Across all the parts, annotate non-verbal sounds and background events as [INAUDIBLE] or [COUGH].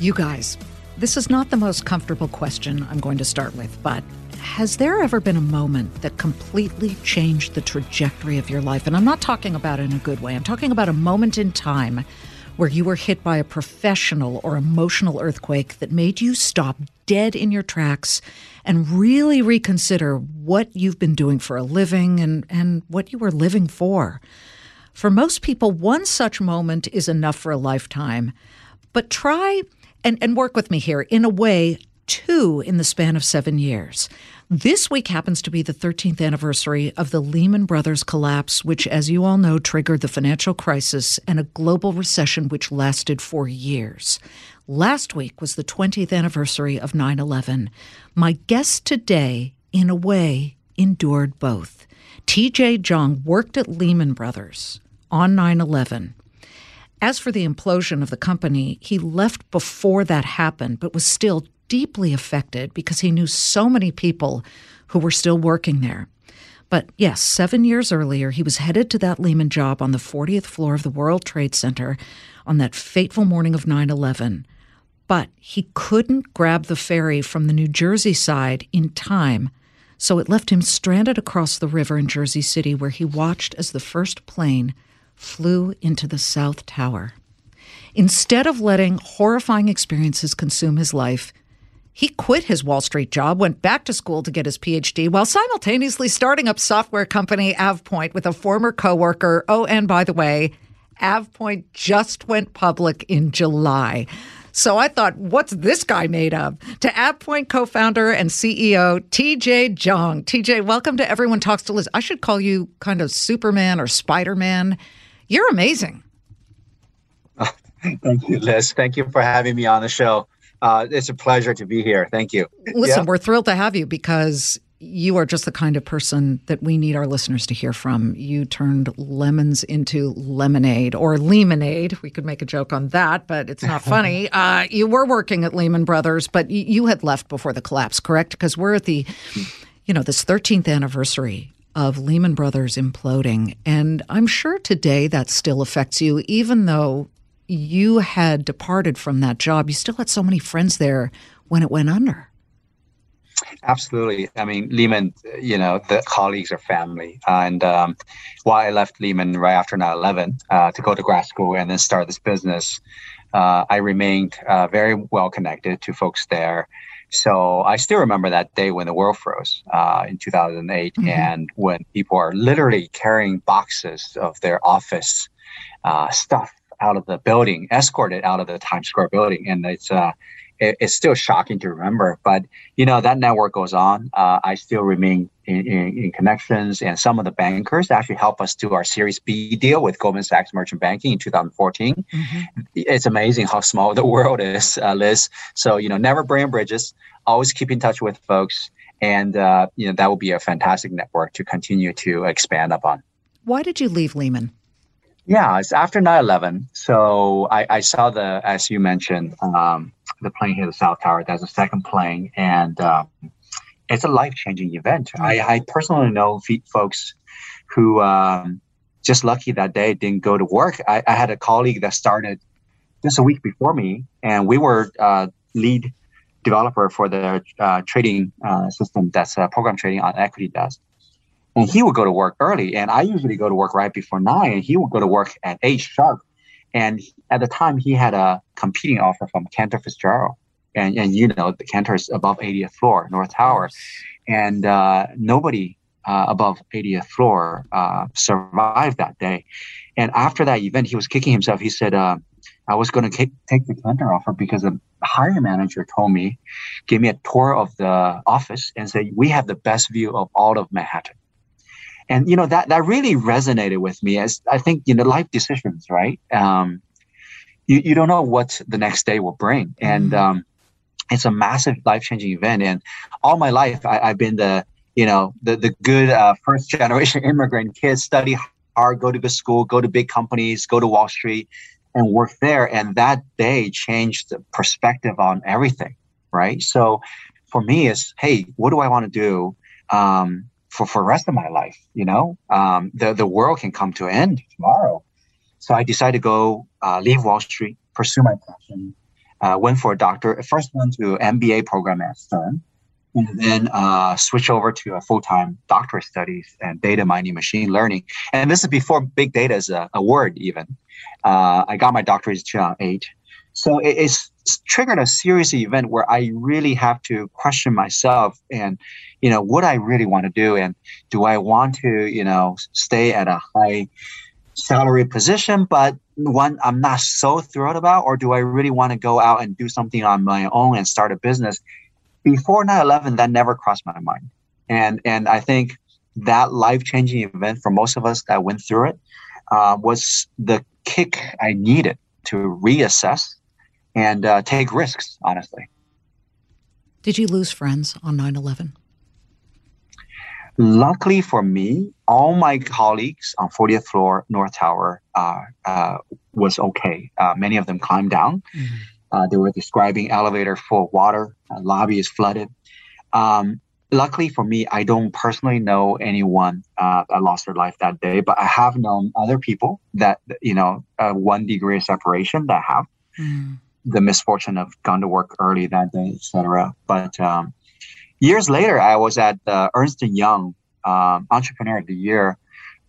You guys, this is not the most comfortable question I'm going to start with, but has there ever been a moment that completely changed the trajectory of your life? And I'm not talking about in a good way. I'm talking about a moment in time where you were hit by a professional or emotional earthquake that made you stop dead in your tracks and really reconsider what you've been doing for a living and, and what you were living for. For most people, one such moment is enough for a lifetime. But try and, and work with me here. In a way, two in the span of seven years. This week happens to be the 13th anniversary of the Lehman Brothers collapse, which, as you all know, triggered the financial crisis and a global recession which lasted for years. Last week was the 20th anniversary of 9 11. My guest today, in a way, endured both. TJ Jiang worked at Lehman Brothers on 9 11 as for the implosion of the company, he left before that happened, but was still deeply affected because he knew so many people who were still working there. But yes, seven years earlier, he was headed to that Lehman job on the 40th floor of the World Trade Center on that fateful morning of 9 11. But he couldn't grab the ferry from the New Jersey side in time, so it left him stranded across the river in Jersey City, where he watched as the first plane flew into the South Tower. Instead of letting horrifying experiences consume his life, he quit his Wall Street job, went back to school to get his PhD, while simultaneously starting up software company AvePoint with a former coworker. Oh, and by the way, AvePoint just went public in July. So I thought, what's this guy made of? To AvePoint co founder and CEO TJ Jiang. TJ, welcome to Everyone Talks to Liz. I should call you kind of Superman or Spider Man. You're amazing. [LAUGHS] Thank you, Liz. Thank you for having me on the show. Uh, it's a pleasure to be here. Thank you. Listen, yeah. we're thrilled to have you because you are just the kind of person that we need our listeners to hear from. You turned lemons into lemonade or lemonade. We could make a joke on that, but it's not [LAUGHS] funny. uh, you were working at Lehman Brothers, but you had left before the collapse, correct? Because we're at the, you know, this 13th anniversary of Lehman Brothers imploding. And I'm sure today that still affects you, even though you had departed from that job. You still had so many friends there when it went under. Absolutely. I mean, Lehman, you know, the colleagues are family. And um, while I left Lehman right after 9 11 uh, to go to grad school and then start this business, uh, I remained uh, very well connected to folks there. So I still remember that day when the world froze uh, in 2008, mm-hmm. and when people are literally carrying boxes of their office uh, stuff out of the building, escorted out of the Times Square building, and it's uh, it, it's still shocking to remember. But you know that network goes on. Uh, I still remain in, in, in, connections, and some of the bankers actually help us do our Series B deal with Goldman Sachs Merchant Banking in 2014. Mm-hmm. It's amazing how small the world is, uh, Liz. So you know, never burn bridges. Always keep in touch with folks, and uh, you know that will be a fantastic network to continue to expand upon. Why did you leave Lehman? Yeah, it's after 9-11. So I, I saw the, as you mentioned, um, the plane hit the South Tower. That's the second plane. And um, it's a life-changing event. I, I personally know folks who um, just lucky that day didn't go to work. I, I, had a colleague that started just a week before me, and we were uh, lead developer for the uh, trading uh, system that's uh, program trading on equity desk and he would go to work early and i usually go to work right before nine and he would go to work at eight sharp. And at the time he had a competing offer from cantor fitzgerald. And, and you know the cantor is above 80th floor north tower. And uh, nobody uh, above 80th floor uh, survived that day. And after that event he was kicking himself. He said uh, i was going to take the cantor offer because the hiring manager told me gave me a tour of the office and said we have the best view of all of manhattan and you know that that really resonated with me as I think you know life decisions, right? Um, you you don't know what the next day will bring, and mm-hmm. um, it's a massive life changing event. And all my life, I, have been the you know the the good uh, first generation [LAUGHS] immigrant kids study hard, go to good school, go to big companies, go to Wall Street, and work there. And that day changed the perspective on everything, right? So for me, it's hey, what do I want to do? Um, for, for the rest of my life, you know, um, the, the world can come to an end tomorrow. So I decided to go uh, leave Wall Street, pursue my passion, uh, went for a doctor. First went to MBA program at Stern, and then uh, switch over to a full-time doctorate studies and data mining, machine learning. And this is before big data is a, a word even. Uh, I got my doctorate in 2008. So it, it's triggered a series of events where I really have to question myself and, you know, what I really want to do. And do I want to, you know, stay at a high salary position, but one I'm not so thrilled about, or do I really want to go out and do something on my own and start a business? Before 9/11, that never crossed my mind, and and I think that life changing event for most of us that went through it uh, was the kick I needed to reassess and uh, take risks. Honestly, did you lose friends on 9/11? Luckily for me, all my colleagues on 40th floor North Tower uh, uh, was okay. Uh, many of them climbed down. Mm-hmm. they were describing elevator full of water, uh, lobby is flooded. Um, luckily for me, I don't personally know anyone uh, that lost their life that day, but I have known other people that you know one degree of separation that have mm. The misfortune of going to work early that day, etc. But um, years later, I was at the Ernst Young um, Entrepreneur of the Year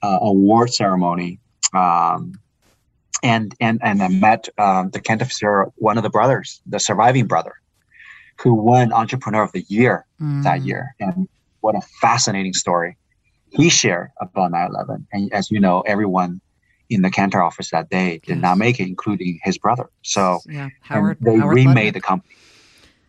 uh, award ceremony, um, and and and I met um, the Kent officer, one of the brothers, the surviving brother, who won Entrepreneur of the Year mm. that year, and what a fascinating story he shared about 9/11. And as you know, everyone in the Cantor office that day did yes. not make it, including his brother. So yeah, Howard, they Howard remade the company.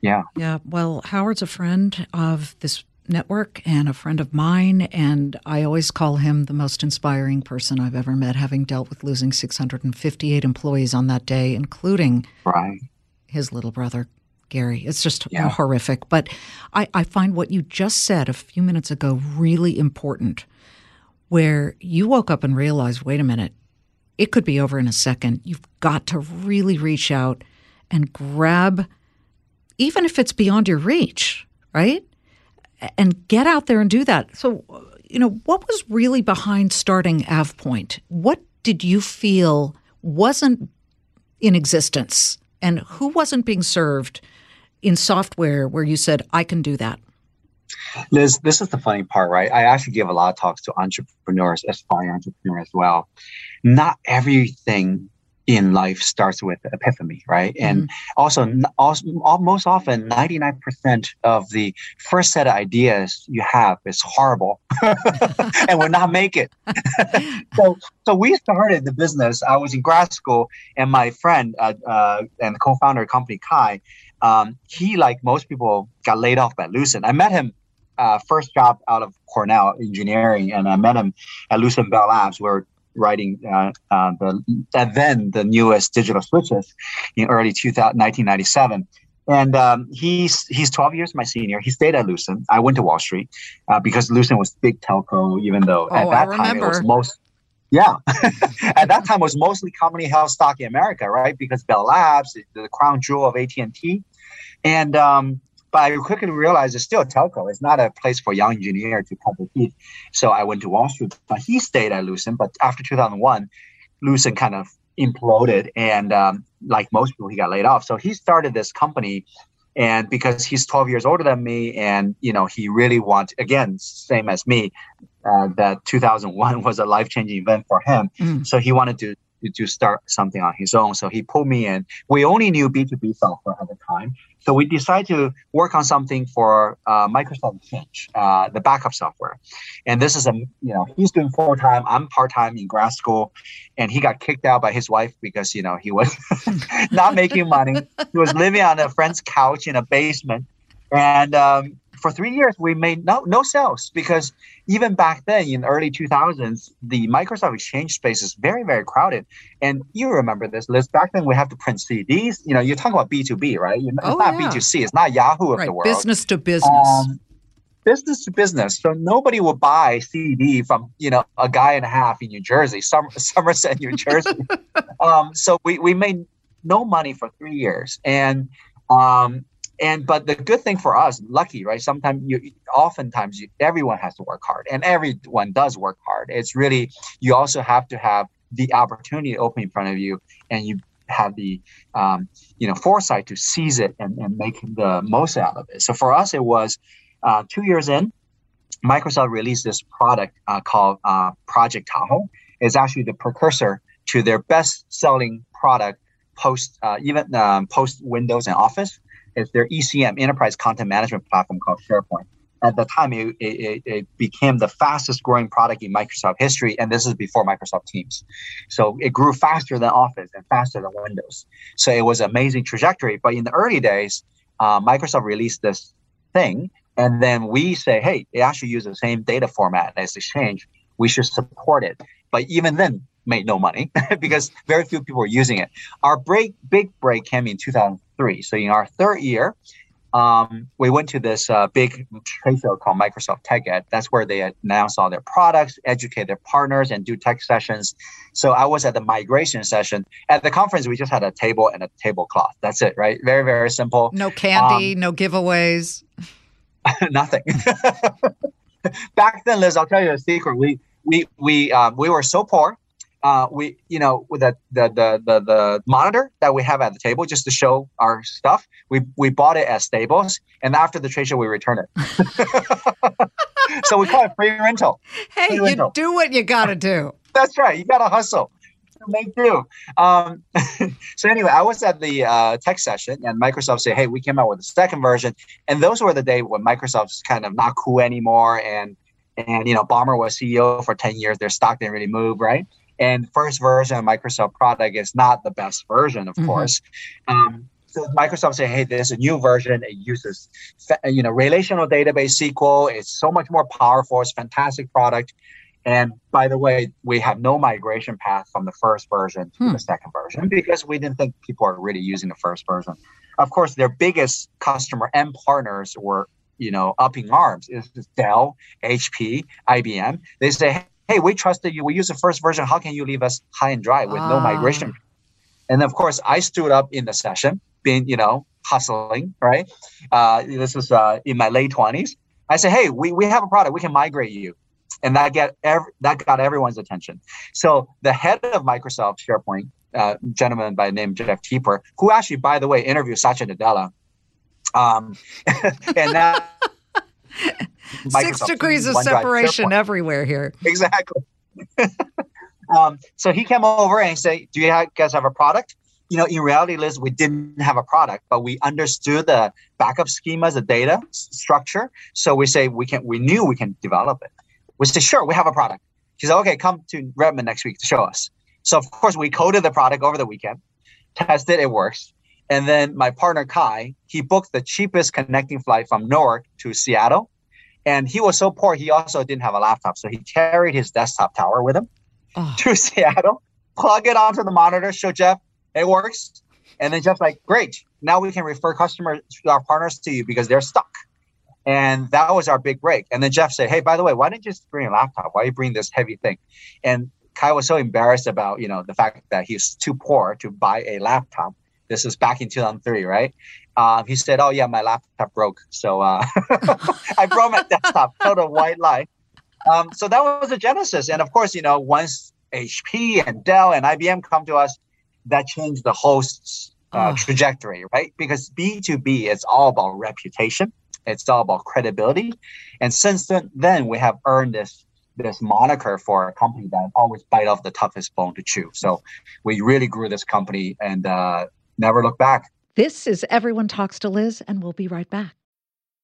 Yeah. Yeah. Well, Howard's a friend of this network and a friend of mine, and I always call him the most inspiring person I've ever met, having dealt with losing 658 employees on that day, including right. his little brother, Gary. It's just yeah. horrific. But I, I find what you just said a few minutes ago really important, where you woke up and realized wait a minute, it could be over in a second. You've got to really reach out and grab even if it's beyond your reach, right? And get out there and do that. So, you know, what was really behind starting AvePoint? What did you feel wasn't in existence and who wasn't being served in software where you said, I can do that? Liz, this is the funny part, right? I actually give a lot of talks to entrepreneurs, aspiring entrepreneurs as well. Not everything in life starts with epiphany, right? Mm-hmm. And also, also, most often, 99% of the first set of ideas you have is horrible [LAUGHS] and will not make it. [LAUGHS] so, so we started the business. I was in grad school, and my friend uh, uh, and co-founder of the company, Kai, um, he, like most people, got laid off by Lucent. I met him uh, first job out of Cornell engineering, and I met him at Lucent Bell Labs, where writing uh, uh, the then the newest digital switches in early 2000, 1997. And um, he's he's 12 years my senior. He stayed at Lucent. I went to Wall Street uh, because Lucent was big telco, even though oh, at that time it was most yeah. [LAUGHS] at that time it was mostly commonly held stock in America, right? Because Bell Labs, the crown jewel of AT and T, and um, but I quickly realized it's still a telco. It's not a place for young engineer to cut their teeth. So I went to Wall Street. But he stayed at Lucent. But after 2001, Lucent kind of imploded. And um, like most people, he got laid off. So he started this company. And because he's 12 years older than me, and you know, he really wants again, same as me, uh, that 2001 [LAUGHS] was a life changing event for him. Mm. So he wanted to to start something on his own. So he pulled me in. We only knew B2B software at the time. So we decided to work on something for uh, Microsoft Exchange, uh, the backup software. And this is a, you know, he's doing full time. I'm part time in grad school, and he got kicked out by his wife because you know he was [LAUGHS] not making money. He was living on a friend's couch in a basement, and um, for three years we made no no sales because even back then in the early 2000s the microsoft exchange space is very very crowded. And you remember this Liz back then we have to print cds you know you're talking about b2b right? It's oh, not yeah. b2c it's not yahoo of right. the world. business to business. Um, business to business. So nobody will buy cd from you know a guy and a half in new jersey [LAUGHS] somerset new jersey. [LAUGHS] Um, so we, we made no money for three years. And um, and but the good thing for us lucky right? Sometimes you oftentimes you, everyone has to work hard and everyone does work hard. It's really you also have to have the opportunity open in front of you and you have the um, you know foresight to seize it and, and make the most out of it. So for us it was uh, two years in microsoft released this product uh, called uh, project tahoe. It's actually the precursor to their best selling product post uh, even um, post windows and office is their ECM, Enterprise Content Management Platform called SharePoint. At the time, it, it, it, became the fastest growing product in Microsoft history, and this is before Microsoft Teams. So it grew faster than Office and faster than Windows. So it was amazing trajectory. But in the early days, uh, Microsoft released this thing, and then we say, hey, it actually uses the same data format as Exchange. We should support it. But even then, made no money [LAUGHS] because very few people were using it. Our break, big break came in 2003. So in our third year, um, we went to this uh, big trade show called Microsoft TechEd. That's where they announce all their products, educate their partners, and do tech sessions. So I was at the migration session. At the conference, we just had a table and a tablecloth. That's it, right? Very, very simple. No candy, um, no giveaways. [LAUGHS] nothing. [LAUGHS] Back then, Liz, I'll tell you a secret. We we we um, we were so poor uh, we you know with the, the the the the monitor that we have at the table just to show our stuff. We we bought it at Staples, and after the trade show, we return it. [LAUGHS] so we call it free rental. Hey, free you rental. do what you got to do. [LAUGHS] That's right. You got to hustle. Make do. Um, [LAUGHS] so anyway, I was at the uh, tech session, and Microsoft said, "Hey, we came out with a second version." And those were the days when Microsoft's kind of not cool anymore, and and you know, Ballmer was CEO for ten years. Their stock didn't really move, right? And first version of Microsoft product is not the best version, of mm-hmm. course. Um, so Microsoft say, hey, there's a new version. It uses, you know, relational database SQL. It's so much more powerful. It's fantastic product. And by the way, we have no migration path from the first version to hmm. the second version because we didn't think people are really using the first version. Of course, their biggest customer and partners were, you know, up in arms. Is Dell, HP, IBM. They say, hey, we trusted you. We use the first version. How can you leave us high and dry with no ah. migration? And of course, I stood up in the session, being, you know, hustling, right? Uh, this was uh, in my late 20s. I said, hey, we, we have a product. We can migrate you. And that get every, that got everyone's attention. So the head of Microsoft SharePoint, uh, gentleman by the name Jeff Teper, who actually, by the way, interviewed Satya Nadella, um, [LAUGHS] and now [LAUGHS] Six degrees of separation everywhere here. Exactly. [LAUGHS] um, so he came over and he said, "Do you guys have a product?" You know, in reality, Liz, we didn't have a product, but we understood the backup schemas, the data structure. So we say we can. We knew we can develop it. We said, "Sure, we have a product." She said, "Okay, come to Redmond next week to show us." So of course, we coded the product over the weekend, tested it works, and then my partner Kai, he booked the cheapest connecting flight from Newark to Seattle and he was so poor, he also didn't have a laptop. So he carried his desktop tower with him oh. to [LAUGHS] Seattle, plug it onto the monitor, show Jeff, it works. And then Jeff's like, great. Now we can refer customers, our partners to you because they're stuck. And that was our big break. And then Jeff said, hey, by the way, why didn't you just bring a laptop? Why you bring this heavy thing? And Kai was so embarrassed about, you know, the fact that he's too poor to buy a laptop. This is back in 2003, right? Um, he said, "Oh yeah, my laptop broke, so uh, [LAUGHS] I brought my desktop." Total white lie. Um, so that was the genesis, and of course, you know, once HP and Dell and IBM come to us, that changed the whole uh, oh. trajectory, right? Because B two B is all about reputation, it's all about credibility, and since then, then we have earned this this moniker for a company that always bite off the toughest bone to chew. So we really grew this company and uh, never look back. This is Everyone Talks to Liz, and we'll be right back.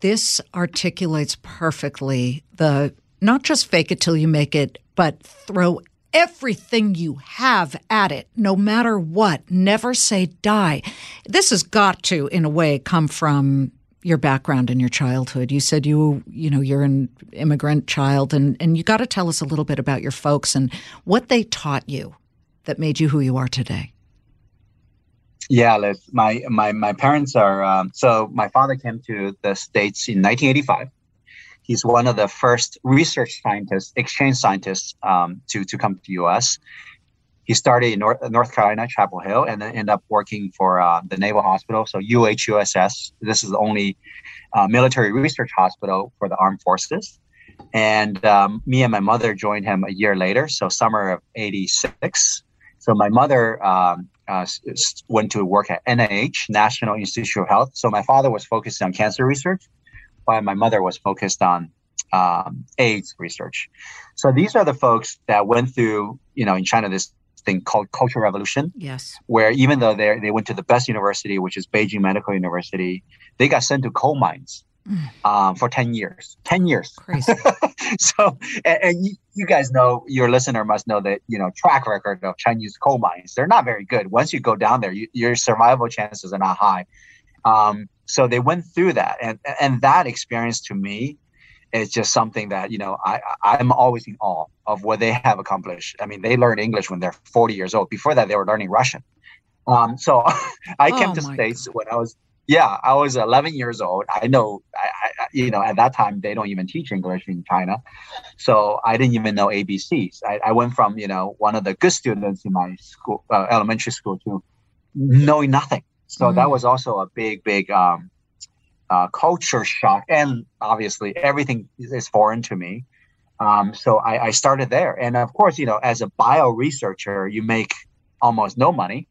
This articulates perfectly the not just fake it till you make it, but throw everything you have at it, no matter what. Never say die. This has got to, in a way, come from your background in your childhood. You said you, you know, you're an immigrant child, and, and you got to tell us a little bit about your folks and what they taught you that made you who you are today. Yeah, Liz. My my my parents are um, so. My father came to the states in 1985. He's one of the first research scientists, exchange scientists, um, to to come to U.S. He started in North, North Carolina, Chapel Hill, and then ended up working for uh, the Naval Hospital. So UHUSS. This is the only uh, military research hospital for the armed forces. And um, me and my mother joined him a year later, so summer of '86. So my mother um, uh, went to work at NIH, National Institute of Health. So my father was focused on cancer research, while my mother was focused on um, AIDS research. So these are the folks that went through, you know, in China, this thing called Cultural Revolution. Yes. Where even though they they went to the best university, which is Beijing Medical University, they got sent to coal mines um, for 10 years 10 years. Crazy. [LAUGHS] so and, and you, you, guys know your listener must know that you know track record of chinese coal mines they're not very good. Once you go down there you, your survival chances are not high. Um, so they went through that and and that experience to me is just something that you know i i'm always in awe of what they have accomplished. I mean they learned english when they're 40 years old. Before that they were learning russian. Um, so [LAUGHS] i came oh to states God. when i was yeah, I was 11 years old. I know, I, I, you know, at that time they don't even teach English in China, so I didn't even know ABCs. I, I went from you know one of the good students in my school, uh, elementary school, to knowing nothing. So mm-hmm. that was also a big, big um, uh, culture shock, and obviously everything is foreign to me. Um, so I, I started there, and of course, you know, as a bio researcher, you make almost no money.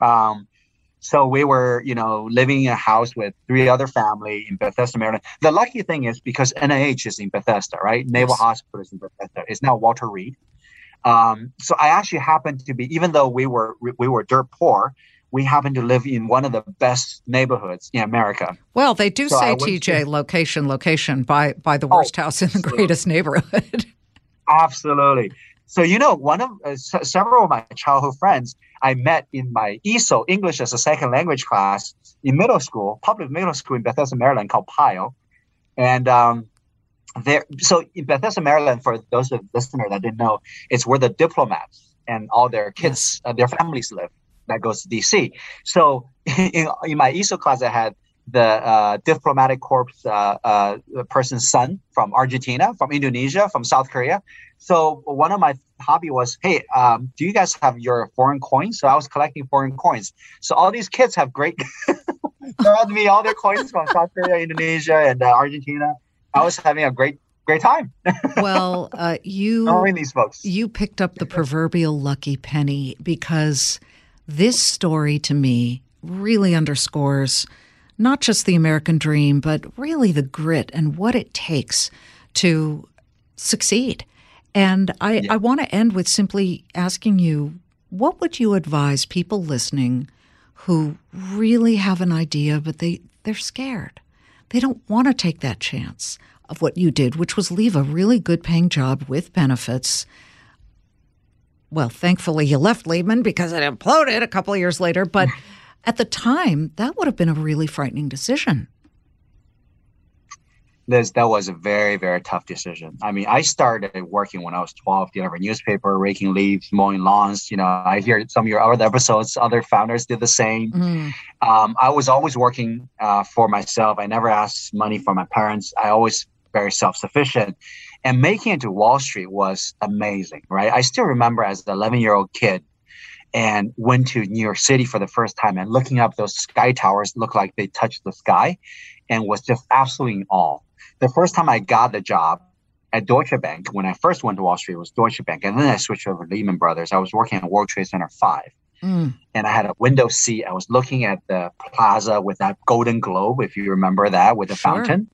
Um, so we were, you know, living in a house with three other family in Bethesda, Maryland. The lucky thing is because NIH is in Bethesda, right? Naval yes. Hospital is in Bethesda. It's now Walter Reed. Um, so I actually happened to be, even though we were we were dirt poor, we happened to live in one of the best neighborhoods in America. Well, they do so say TJ to, location, location by by the worst oh, house in the greatest neighborhood. [LAUGHS] absolutely. So you know, one of uh, s- several of my childhood friends I met in my ESO English as a second language class in middle school, public middle school in Bethesda, Maryland, called Pyle, and um, there. So in Bethesda, Maryland, for those of listeners that didn't know, it's where the diplomats and all their kids, uh, their families live. That goes to DC. So [LAUGHS] in, in my ESO class, I had the uh, diplomatic corps uh, uh, person's son from Argentina, from Indonesia, from South Korea. So one of my hobby was, hey, um, do you guys have your foreign coins? So I was collecting foreign coins. So all these kids have great, [LAUGHS] brought me all their coins from South Korea, Indonesia, and uh, Argentina. I was having a great great time. [LAUGHS] well, uh, you [LAUGHS] knowing these folks, you picked up the proverbial lucky penny because this story to me really underscores not just the American dream, but really the grit and what it takes to succeed. And I, yeah. I want to end with simply asking you what would you advise people listening who really have an idea, but they, they're scared? They don't want to take that chance of what you did, which was leave a really good paying job with benefits. Well, thankfully, you left Lehman because it imploded a couple of years later. But at the time, that would have been a really frightening decision. Liz, that was a very, very tough decision. I mean, I started working when I was 12, delivering newspaper, raking leaves, mowing lawns. You know, I hear some of your other episodes, other founders did the same. Mm. Um, I was always working uh, for myself. I never asked money from my parents. I always very self-sufficient. And making it to Wall Street was amazing, right? I still remember as an 11 year old kid, and went to New York City for the first time and looking up those sky towers looked like they touched the sky and was just absolutely in awe. The first time I got the job at Deutsche Bank, when I first went to Wall Street, was Deutsche Bank. And then I switched over to Lehman Brothers. I was working at World Trade Center 5. Mm. And I had a window seat. I was looking at the plaza with that golden globe, if you remember that, with the sure. fountain.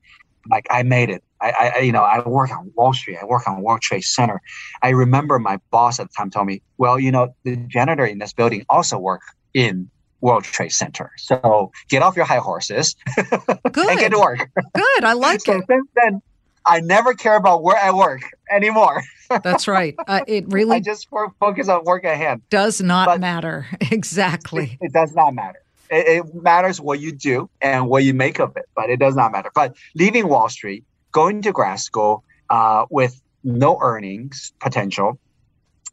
Like I made it. I, I, you know, I work on Wall Street. I work on World Trade Center. I remember my boss at the time told me, "Well, you know, the janitor in this building also work in World Trade Center. So get off your high horses Good. [LAUGHS] and get to work." Good. I like so it. Since then, I never care about where I work anymore. [LAUGHS] That's right. Uh, it really I just focus on work at hand. Does not but matter. [LAUGHS] Exactly. It, it, does not matter. It, it matters what you do and what you make of it, but it does not matter. But leaving Wall Street, going to grad school uh, with no earnings potential,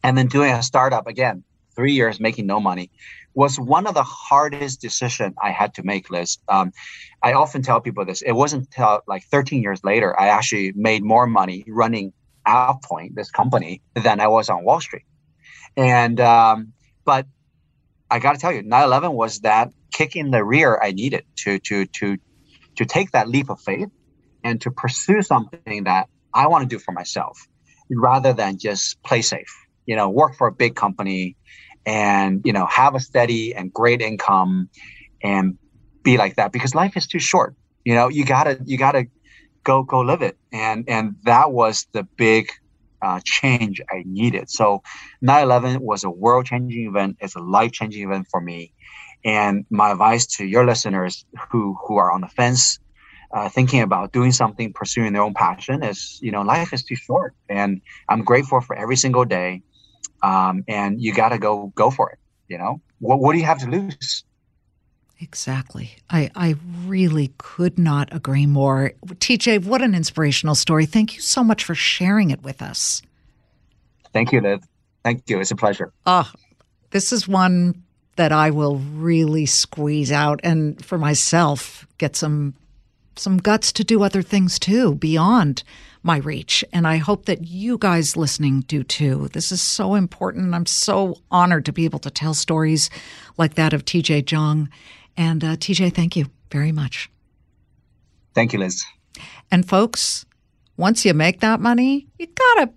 and then doing a startup again, three years making no money, was one of the hardest decisions I had to make, Liz. Um, I often tell people this. It wasn't until like 13 years later I actually made more money running AvePoint, this company, than I was on Wall Street. And um, but I got to tell you, 9/11 was that kick in the rear I needed to to to to take that leap of faith and to pursue something that I want to do for myself, rather than just play safe. You know, work for a big company, and you know have a steady and great income, and be like that because life is too short. You know, you gotta you gotta go go live it. And and that was the big uh, change i needed. So 9-11 was a world changing event. It's a life changing event for me. And my advice to your listeners who who are on the fence uh, thinking about doing something pursuing their own passion is you know life is too short. And i'm grateful for every single day um, and you got to go go for it you know what, what do you have to lose Exactly. I, I really could not agree more. TJ, what an inspirational story. Thank you so much for sharing it with us. Thank you, Liz. Thank you. It's a pleasure. Oh, this is one that I will really squeeze out and for myself get some some guts to do other things too beyond my reach. And I hope that you guys listening do too. This is so important. I'm so honored to be able to tell stories like that of TJ Jiang and uh, TJ, thank you very much. Thank you, Liz. And folks, once you make that money, you gotta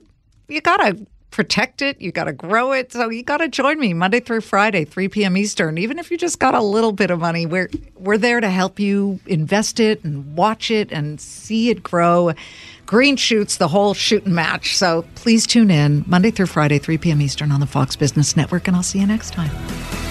you gotta protect it. You gotta grow it. So you gotta join me Monday through Friday, 3 p.m. Eastern. Even if you just got a little bit of money, we're we're there to help you invest it and watch it and see it grow. Green shoots, the whole shooting match. So please tune in Monday through Friday, 3 p.m. Eastern on the Fox Business Network, and I'll see you next time.